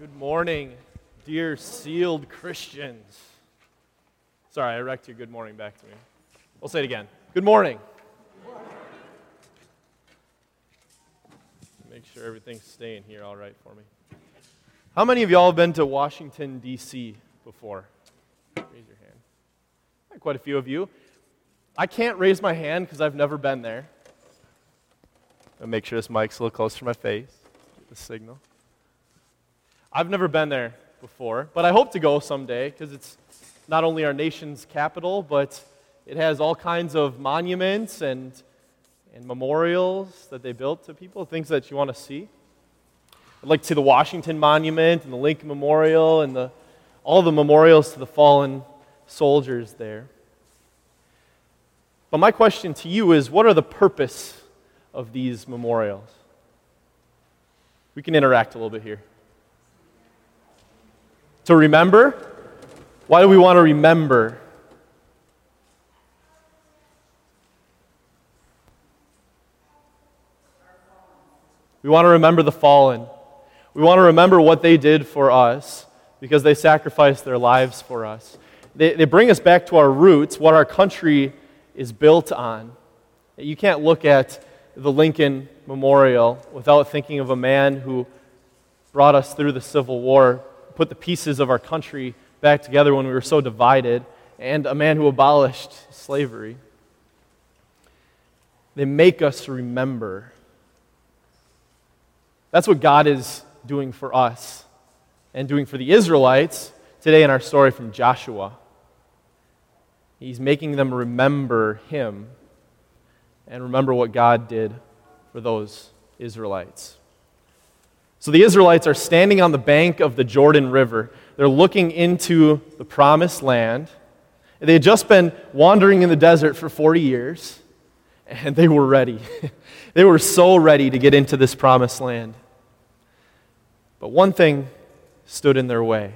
Good morning, dear sealed Christians. Sorry, I wrecked your good morning back to me. We'll say it again. Good morning. Make sure everything's staying here all right for me. How many of y'all have been to Washington, D.C. before? Raise your hand. Quite a few of you. I can't raise my hand because I've never been there. I'll make sure this mic's a little close to my face. Get the signal. I've never been there before, but I hope to go someday because it's not only our nation's capital, but it has all kinds of monuments and, and memorials that they built to people, things that you want to see. I'd like to see the Washington Monument and the Lincoln Memorial and the, all the memorials to the fallen soldiers there. But my question to you is what are the purpose of these memorials? We can interact a little bit here. To remember? Why do we want to remember? We want to remember the fallen. We want to remember what they did for us because they sacrificed their lives for us. They, they bring us back to our roots, what our country is built on. You can't look at the Lincoln Memorial without thinking of a man who brought us through the Civil War, put the pieces of our country back together when we were so divided, and a man who abolished slavery. They make us remember. That's what God is doing for us and doing for the Israelites today in our story from Joshua. He's making them remember Him and remember what God did for those Israelites. So the Israelites are standing on the bank of the Jordan River. They're looking into the promised land. They had just been wandering in the desert for 40 years, and they were ready. they were so ready to get into this promised land. But one thing stood in their way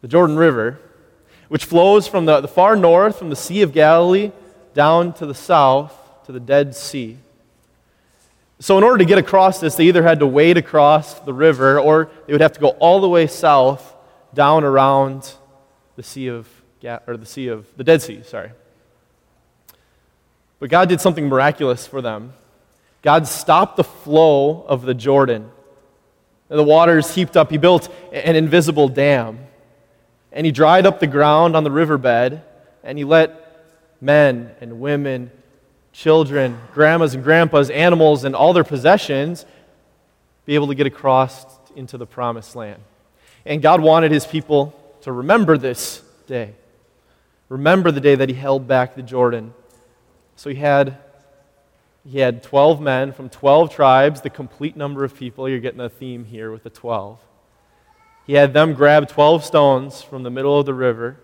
the Jordan River, which flows from the, the far north, from the Sea of Galilee, down to the south, to the Dead Sea. So, in order to get across this, they either had to wade across the river or they would have to go all the way south down around the Sea of, or the Sea of, the Dead Sea, sorry. But God did something miraculous for them. God stopped the flow of the Jordan. The waters heaped up. He built an invisible dam. And he dried up the ground on the riverbed. And he let men and women children, grandmas and grandpas, animals, and all their possessions be able to get across into the promised land. And God wanted his people to remember this day. Remember the day that he held back the Jordan. So he had he had 12 men from 12 tribes, the complete number of people. You're getting a theme here with the 12. He had them grab 12 stones from the middle of the river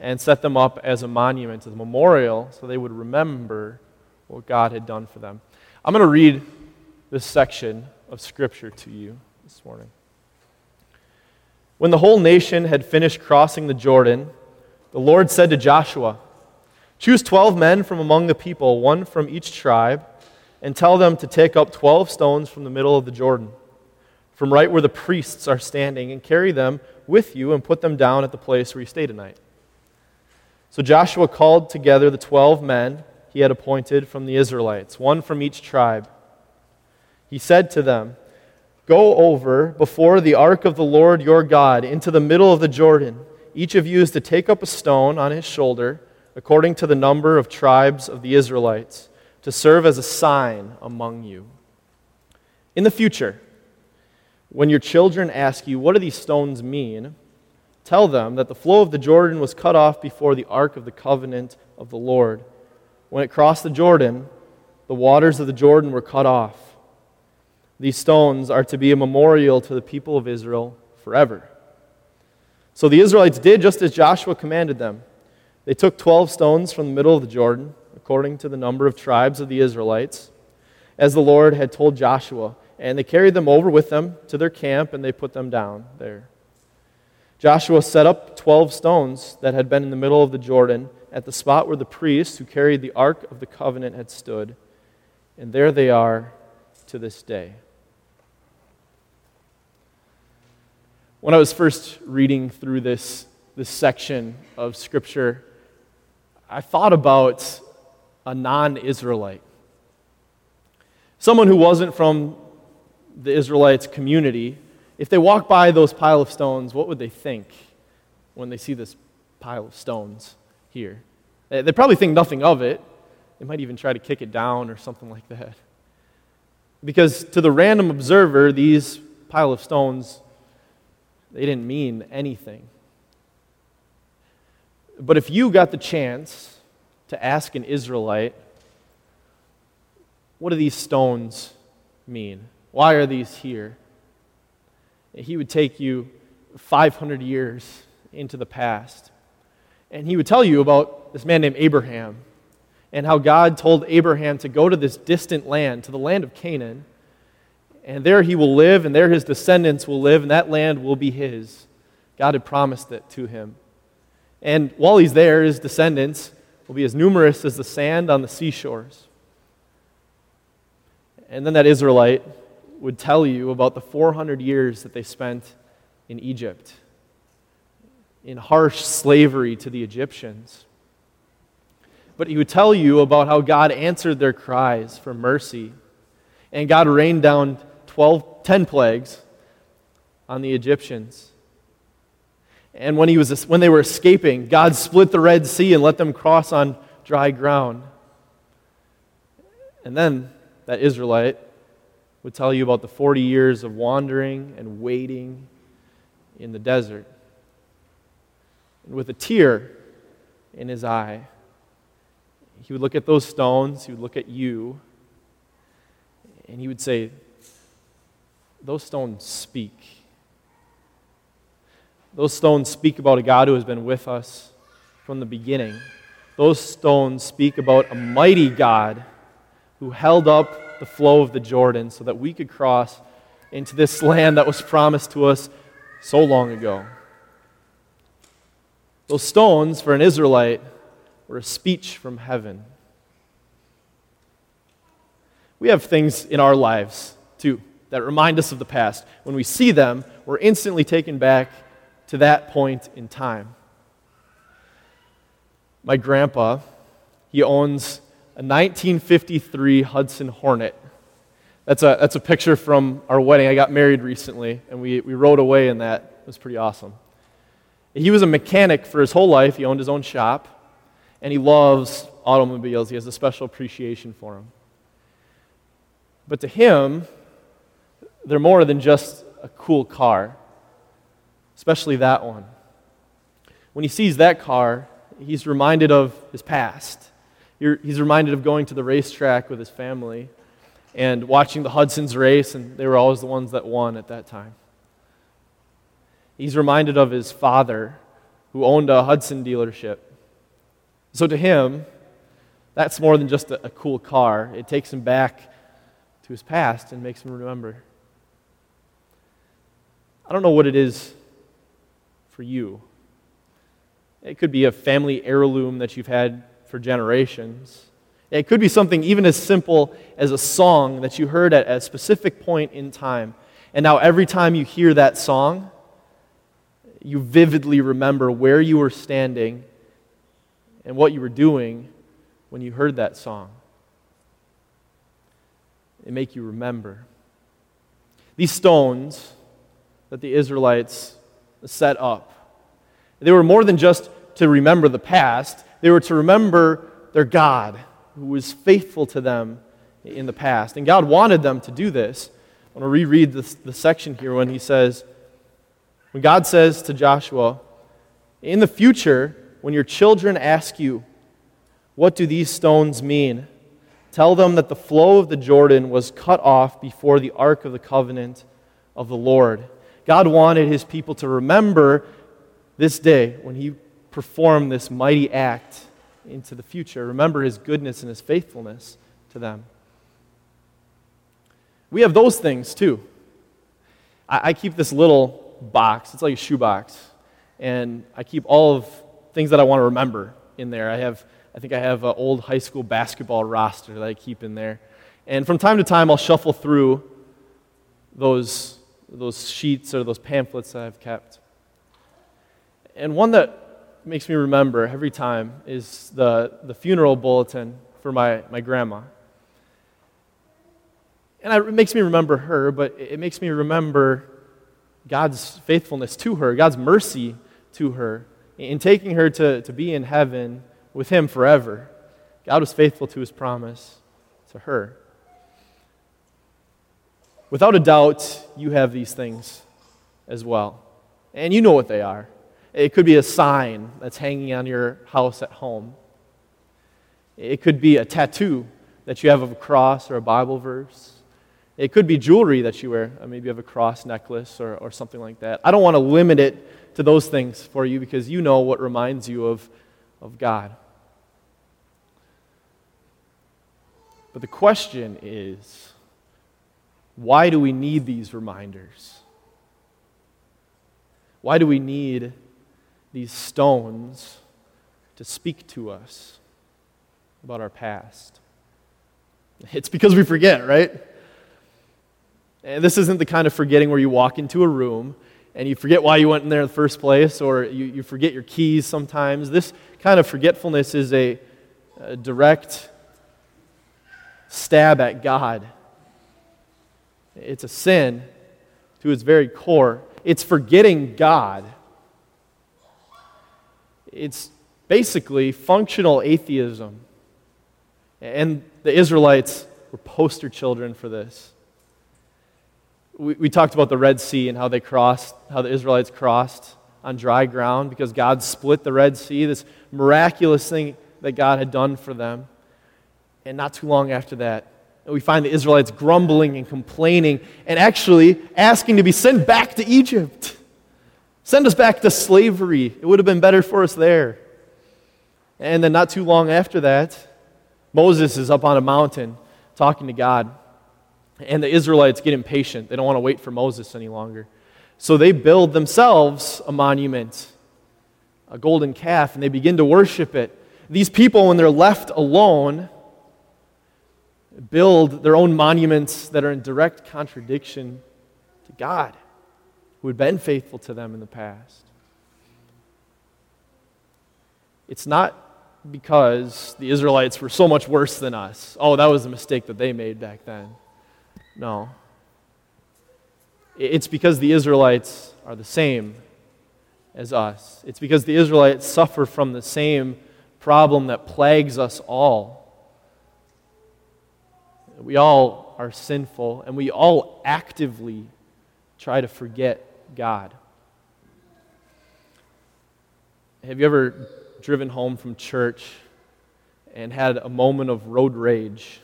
and set them up as a monument, as a memorial, so they would remember what God had done for them. I'm going to read this section of Scripture to you this morning. When the whole nation had finished crossing the Jordan, the Lord said to Joshua, Choose 12 men from among the people, one from each tribe, and tell them to take up 12 stones from the middle of the Jordan, from right where the priests are standing, and carry them with you and put them down at the place where you stay tonight. So Joshua called together the 12 men he had appointed from the Israelites, one from each tribe. He said to them, Go over before the ark of the Lord your God into the middle of the Jordan. Each of you is to take up a stone on his shoulder, according to the number of tribes of the Israelites, to serve as a sign among you. In the future, when your children ask you, What do these stones mean? tell them that the flow of the Jordan was cut off before the ark of the covenant of the Lord when it crossed the Jordan, the waters of the Jordan were cut off. These stones are to be a memorial to the people of Israel forever. So the Israelites did just as Joshua commanded them. They took 12 stones from the middle of the Jordan, according to the number of tribes of the Israelites, as the Lord had told Joshua, and they carried them over with them to their camp and they put them down there. Joshua set up 12 stones that had been in the middle of the Jordan at the spot where the priests who carried the Ark of the Covenant had stood, and there they are to this day. When I was first reading through this, this section of Scripture, I thought about a non Israelite. Someone who wasn't from the Israelites' community, if they walk by those pile of stones, what would they think when they see this pile of stones here? They probably think nothing of it. They might even try to kick it down or something like that. Because to the random observer, these pile of stones they didn't mean anything. But if you got the chance to ask an Israelite, what do these stones mean? Why are these here? He would take you 500 years into the past. And he would tell you about this man named Abraham and how God told Abraham to go to this distant land, to the land of Canaan, and there he will live, and there his descendants will live, and that land will be his. God had promised it to him. And while he's there, his descendants will be as numerous as the sand on the seashores. And then that Israelite would tell you about the 400 years that they spent in Egypt, in harsh slavery to the Egyptians. But he would tell you about how God answered their cries for mercy, and God rained down 12, 10 plagues on the Egyptians. And when, he was, when they were escaping, God split the Red Sea and let them cross on dry ground. And then that Israelite would tell you about the 40 years of wandering and waiting in the desert. And with a tear in his eye, he would look at those stones, he would look at you, and he would say, those stones speak. Those stones speak about a God who has been with us from the beginning. Those stones speak about a mighty God who held up the flow of the Jordan so that we could cross into this land that was promised to us so long ago. Those stones, for an Israelite, were a speech from heaven. We have things in our lives, too that remind us of the past. When we see them, we're instantly taken back to that point in time. My grandpa, he owns a 1953 Hudson Hornet. That's a, that's a picture from our wedding. I got married recently, and we, we rode away in that. It was pretty awesome. He was a mechanic for his whole life. He owned his own shop, and he loves automobiles. He has a special appreciation for them. But to him, they're more than just a cool car, especially that one. When he sees that car, he's reminded of his past. He's reminded of going to the racetrack with his family and watching the Hudson's race, and they were always the ones that won at that time. He's reminded of his father, who owned a Hudson dealership. So to him, that's more than just a, a cool car. It takes him back to his past and makes him remember. I don't know what it is for you. It could be a family heirloom that you've had for generations. It could be something even as simple as a song that you heard at a specific point in time. And now, every time you hear that song, you vividly remember where you were standing and what you were doing when you heard that song. It make you remember. These stones that the Israelites set up. They were more than just to remember the past, they were to remember their God who was faithful to them in the past. And God wanted them to do this. I want to reread this, the section here when he says, when God says to Joshua, In the future, when your children ask you, What do these stones mean? Tell them that the flow of the Jordan was cut off before the ark of the covenant of the Lord God wanted his people to remember this day when he performed this mighty act into the future. Remember his goodness and his faithfulness to them. We have those things too. I, I keep this little box, it's like a shoebox, and I keep all of things that I want to remember in there. I have, I think I have an old high school basketball roster that I keep in there. And from time to time, I'll shuffle through those those sheets or those pamphlets that I've kept. And one that makes me remember every time is the, the funeral bulletin for my, my grandma. And it makes me remember her, but it makes me remember God's faithfulness to her, God's mercy to her, in taking her to, to be in heaven with Him forever. God was faithful to His promise to her. Without a doubt, you have these things as well. And you know what they are. It could be a sign that's hanging on your house at home. It could be a tattoo that you have of a cross or a Bible verse. It could be jewelry that you wear. Uh, maybe you have a cross necklace or, or something like that. I don't want to limit it to those things for you because you know what reminds you of, of God. But the question is why do we need these reminders? Why do we need these stones to speak to us about our past. It's because we forget, right? And this isn't the kind of forgetting where you walk into a room and you forget why you went in there in the first place or you, you forget your keys sometimes. This kind of forgetfulness is a, a direct stab at God. It's a sin to its very core. It's forgetting God it's basically functional atheism. And the Israelites were poster children for this. We, we talked about the Red Sea and how they crossed, how the Israelites crossed on dry ground because God split the Red Sea, this miraculous thing that God had done for them. And not too long after that, we find the Israelites grumbling and complaining and actually asking to be sent back to Egypt. Send us back to slavery. It would have been better for us there. And then, not too long after that, Moses is up on a mountain talking to God. And the Israelites get impatient. They don't want to wait for Moses any longer. So they build themselves a monument, a golden calf, and they begin to worship it. These people, when they're left alone, build their own monuments that are in direct contradiction to God who had been faithful to them in the past. It's not because the Israelites were so much worse than us. Oh, that was a mistake that they made back then. No. It's because the Israelites are the same as us. It's because the Israelites suffer from the same problem that plagues us all. We all are sinful, and we all actively try to forget God. Have you ever driven home from church and had a moment of road rage?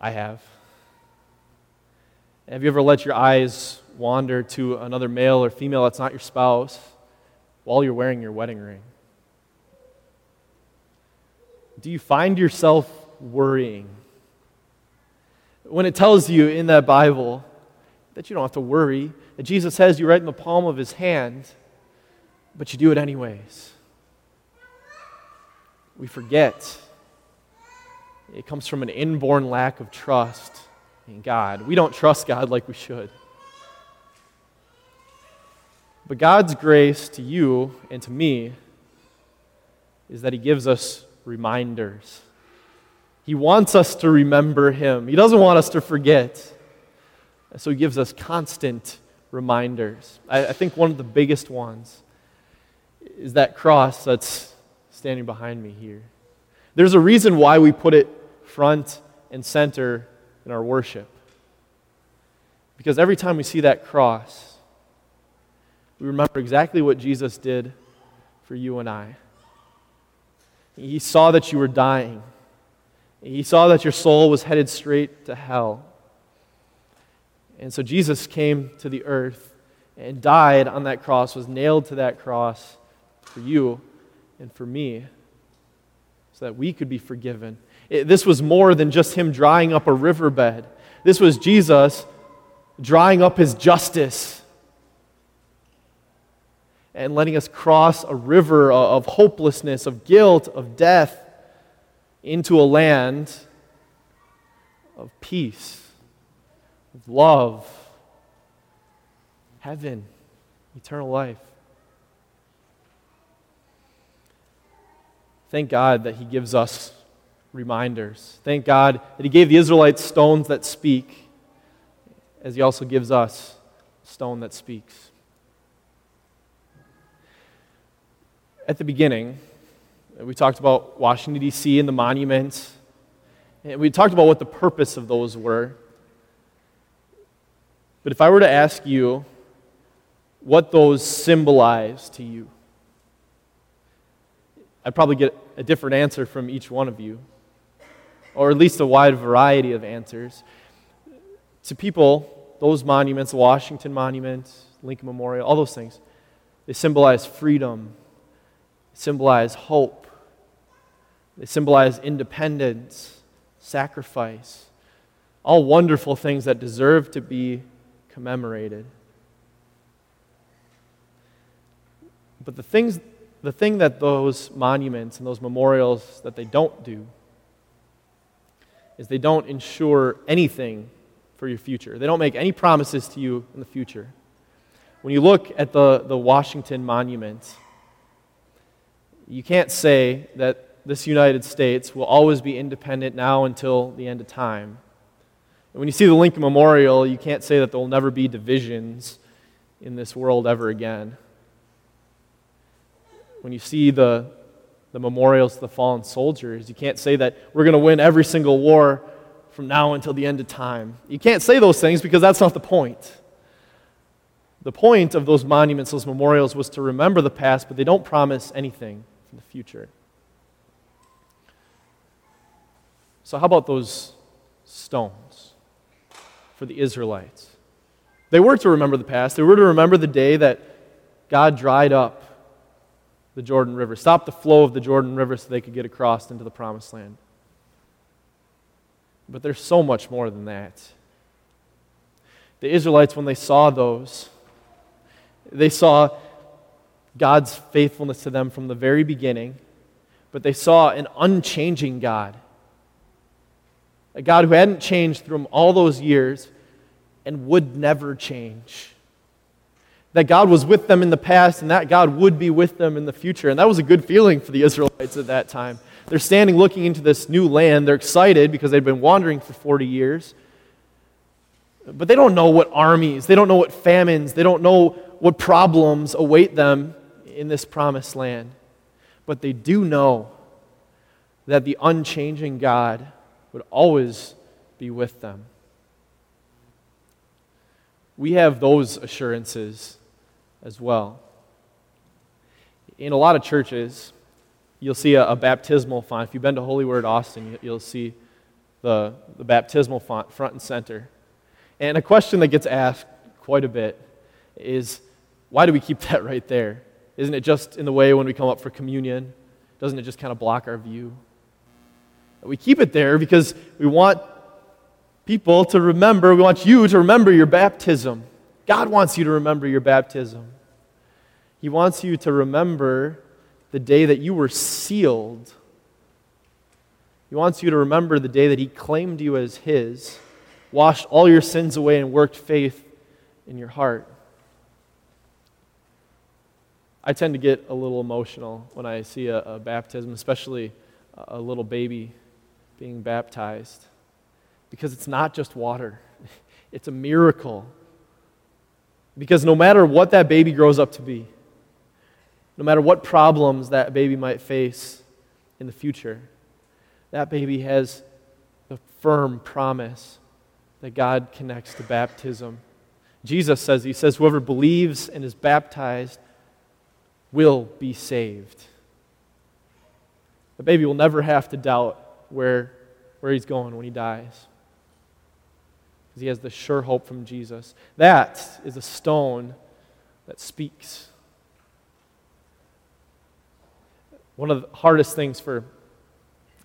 I have. Have you ever let your eyes wander to another male or female that's not your spouse while you're wearing your wedding ring? Do you find yourself worrying? When it tells you in that Bible that you don't have to worry, that Jesus has you right in the palm of his hand, but you do it anyways. We forget. It comes from an inborn lack of trust in God. We don't trust God like we should. But God's grace to you and to me is that He gives us reminders. He wants us to remember Him, He doesn't want us to forget. So he gives us constant reminders. I, I think one of the biggest ones is that cross that's standing behind me here. There's a reason why we put it front and center in our worship. Because every time we see that cross, we remember exactly what Jesus did for you and I. He saw that you were dying. He saw that your soul was headed straight to hell. And so Jesus came to the earth and died on that cross, was nailed to that cross for you and for me, that we could be forgiven. It, this was more than just him drying up a riverbed, this was Jesus drying up his justice and letting us cross a river of hopelessness, of guilt, of death into a land of peace of love, heaven, eternal life. Thank God that He gives us reminders. Thank God that He gave the Israelites stones that speak, as He also gives us stone that speaks. At the beginning, we talked about Washington, D.C., and the monuments. And we talked about what the purpose of those were. But if I were to ask you what those symbolize to you, I'd probably get a different answer from each one of you, or at least a wide variety of answers. To people, those monuments, the Washington Monument, Lincoln Memorial, all those things, they symbolize freedom, symbolize hope, they symbolize independence, sacrifice, all wonderful things that deserve to be commemorated. But the, things, the thing that those monuments and those memorials that they don't do is they don't ensure anything for your future. They don't make any promises to you in the future. When you look at the, the Washington Monument, you can't say that this United States will always be independent now until the end of time. And when you see the Lincoln Memorial, you can't say that there will never be divisions in this world ever again. When you see the, the memorials to the fallen soldiers, you can't say that we're going to win every single war from now until the end of time. You can't say those things because that's not the point. The point of those monuments, those memorials, was to remember the past, but they don't promise anything for the future. So, how about those stones for the Israelites? They were to remember the past. They were to remember the day that God dried up the Jordan River, stop the flow of the Jordan River so they could get across into the promised land. But there's so much more than that. The Israelites, when they saw those, they saw God's faithfulness to them from the very beginning, but they saw an unchanging God a God who hadn't changed through all those years and would never change. That God was with them in the past and that God would be with them in the future. And that was a good feeling for the Israelites at that time. They're standing looking into this new land. They're excited because they've been wandering for 40 years. But they don't know what armies, they don't know what famines, they don't know what problems await them in this promised land. But they do know that the unchanging God would always be with them. We have those assurances as well. In a lot of churches, you'll see a, a baptismal font. If you've been to Holy Word Austin, you'll see the, the baptismal font front and center. And a question that gets asked quite a bit is why do we keep that right there? Isn't it just in the way when we come up for communion? Doesn't it just kind of block our view? We keep it there because we want people to remember, we want you to remember your baptism. God wants you to remember your baptism. He wants you to remember the day that you were sealed. He wants you to remember the day that He claimed you as His, washed all your sins away, and worked faith in your heart. I tend to get a little emotional when I see a, a baptism, especially a little baby being baptized because it's not just water, it's a miracle. Because no matter what that baby grows up to be, no matter what problems that baby might face in the future, that baby has the firm promise that God connects to baptism. Jesus says, He says, whoever believes and is baptized will be saved. The baby will never have to doubt where, where he's going when he dies. Because he has the sure hope from Jesus. That is a stone that speaks. One of the hardest things for,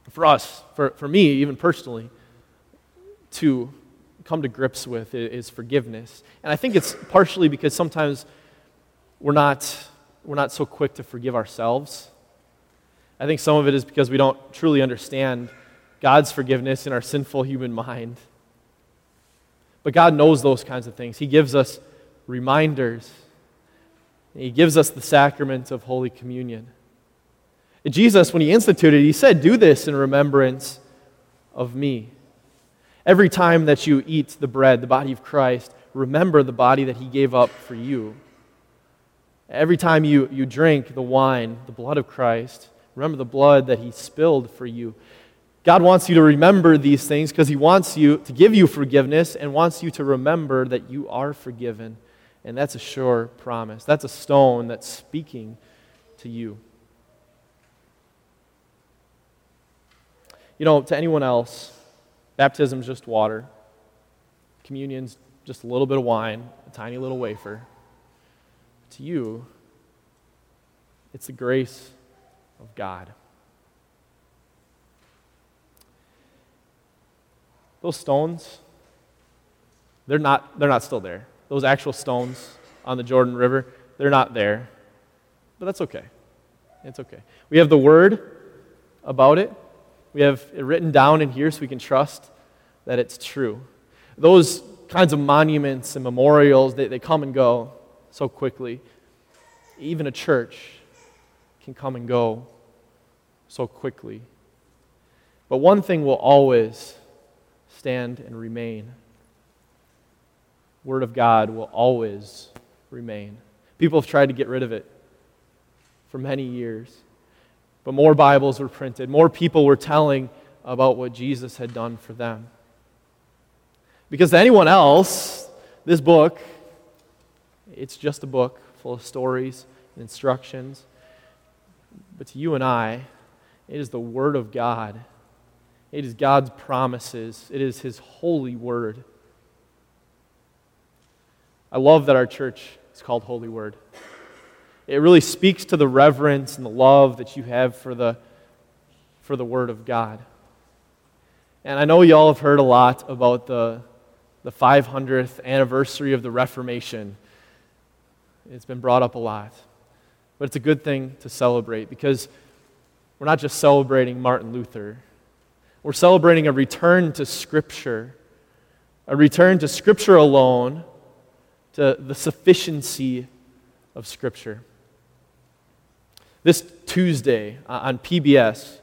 for us, for, for me, even personally, to come to grips with is forgiveness. And I think it's partially because sometimes we're not, we're not so quick to forgive ourselves. I think some of it is because we don't truly understand God's forgiveness in our sinful human mind. But God knows those kinds of things. He gives us reminders, He gives us the sacrament of Holy Communion. Jesus, when He instituted, He said, Do this in remembrance of me. Every time that you eat the bread, the body of Christ, remember the body that He gave up for you. Every time you, you drink the wine, the blood of Christ, remember the blood that He spilled for you. God wants you to remember these things because He wants you to give you forgiveness and wants you to remember that you are forgiven. And that's a sure promise. That's a stone that's speaking to you. You know, to anyone else, baptism's just water, communion's just a little bit of wine, a tiny little wafer. To you, it's the grace of God. Those stones, they're not, they're not still there. Those actual stones on the Jordan River, they're not there. But that's okay. It's okay. We have the word about it. We have it written down in here so we can trust that it's true. Those kinds of monuments and memorials, they, they come and go so quickly. Even a church can come and go so quickly. But one thing will always stand and remain. Word of God will always remain. People have tried to get rid of it for many years. But more Bibles were printed, more people were telling about what Jesus had done for them. Because to anyone else, this book, it's just a book full of stories and instructions. But to you and I, it is the Word of God it is God's promises, it is His holy word. I love that our church is called Holy Word. It really speaks to the reverence and the love that you have for the, for the Word of God. And I know you all have heard a lot about the, the 500th anniversary of the Reformation. It's been brought up a lot. But it's a good thing to celebrate because we're not just celebrating Martin Luther, we're celebrating a return to Scripture, a return to Scripture alone, to the sufficiency of Scripture. This Tuesday uh, on PBS,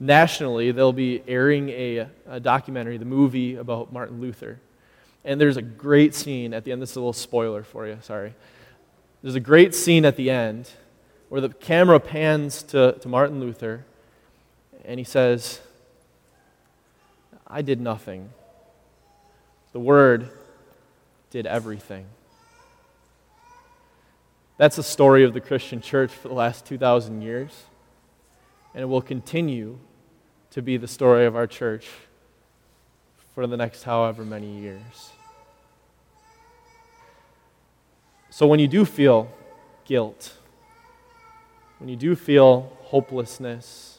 nationally, they'll be airing a, a, documentary, the movie about Martin Luther. And there's a great scene at the end. This is a little spoiler for you, sorry. There's a great scene at the end where the camera pans to, to Martin Luther and he says, I did nothing. The Word did everything. That's the story of the Christian church for the last 2,000 years, and it will continue to be the story of our church for the next however many years. So when you do feel guilt, when you do feel hopelessness,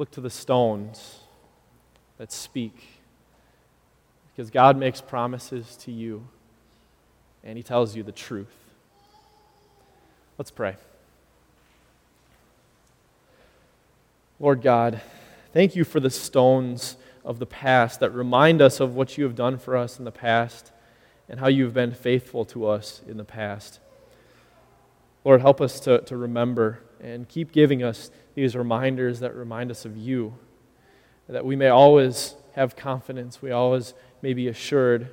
Look to the stones that speak. Because God makes promises to you, and He tells you the truth. Let's pray. Lord God, thank you for the stones of the past that remind us of what you have done for us in the past and how you've been faithful to us in the past. Lord, help us to, to remember and keep giving us these reminders that remind us of you, that we may always have confidence, we always may be assured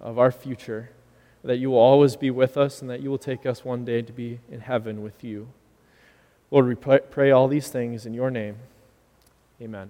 of our future, that you will always be with us, and that you will take us one day to be in heaven with you. Lord, we pray all these things in your name. Amen.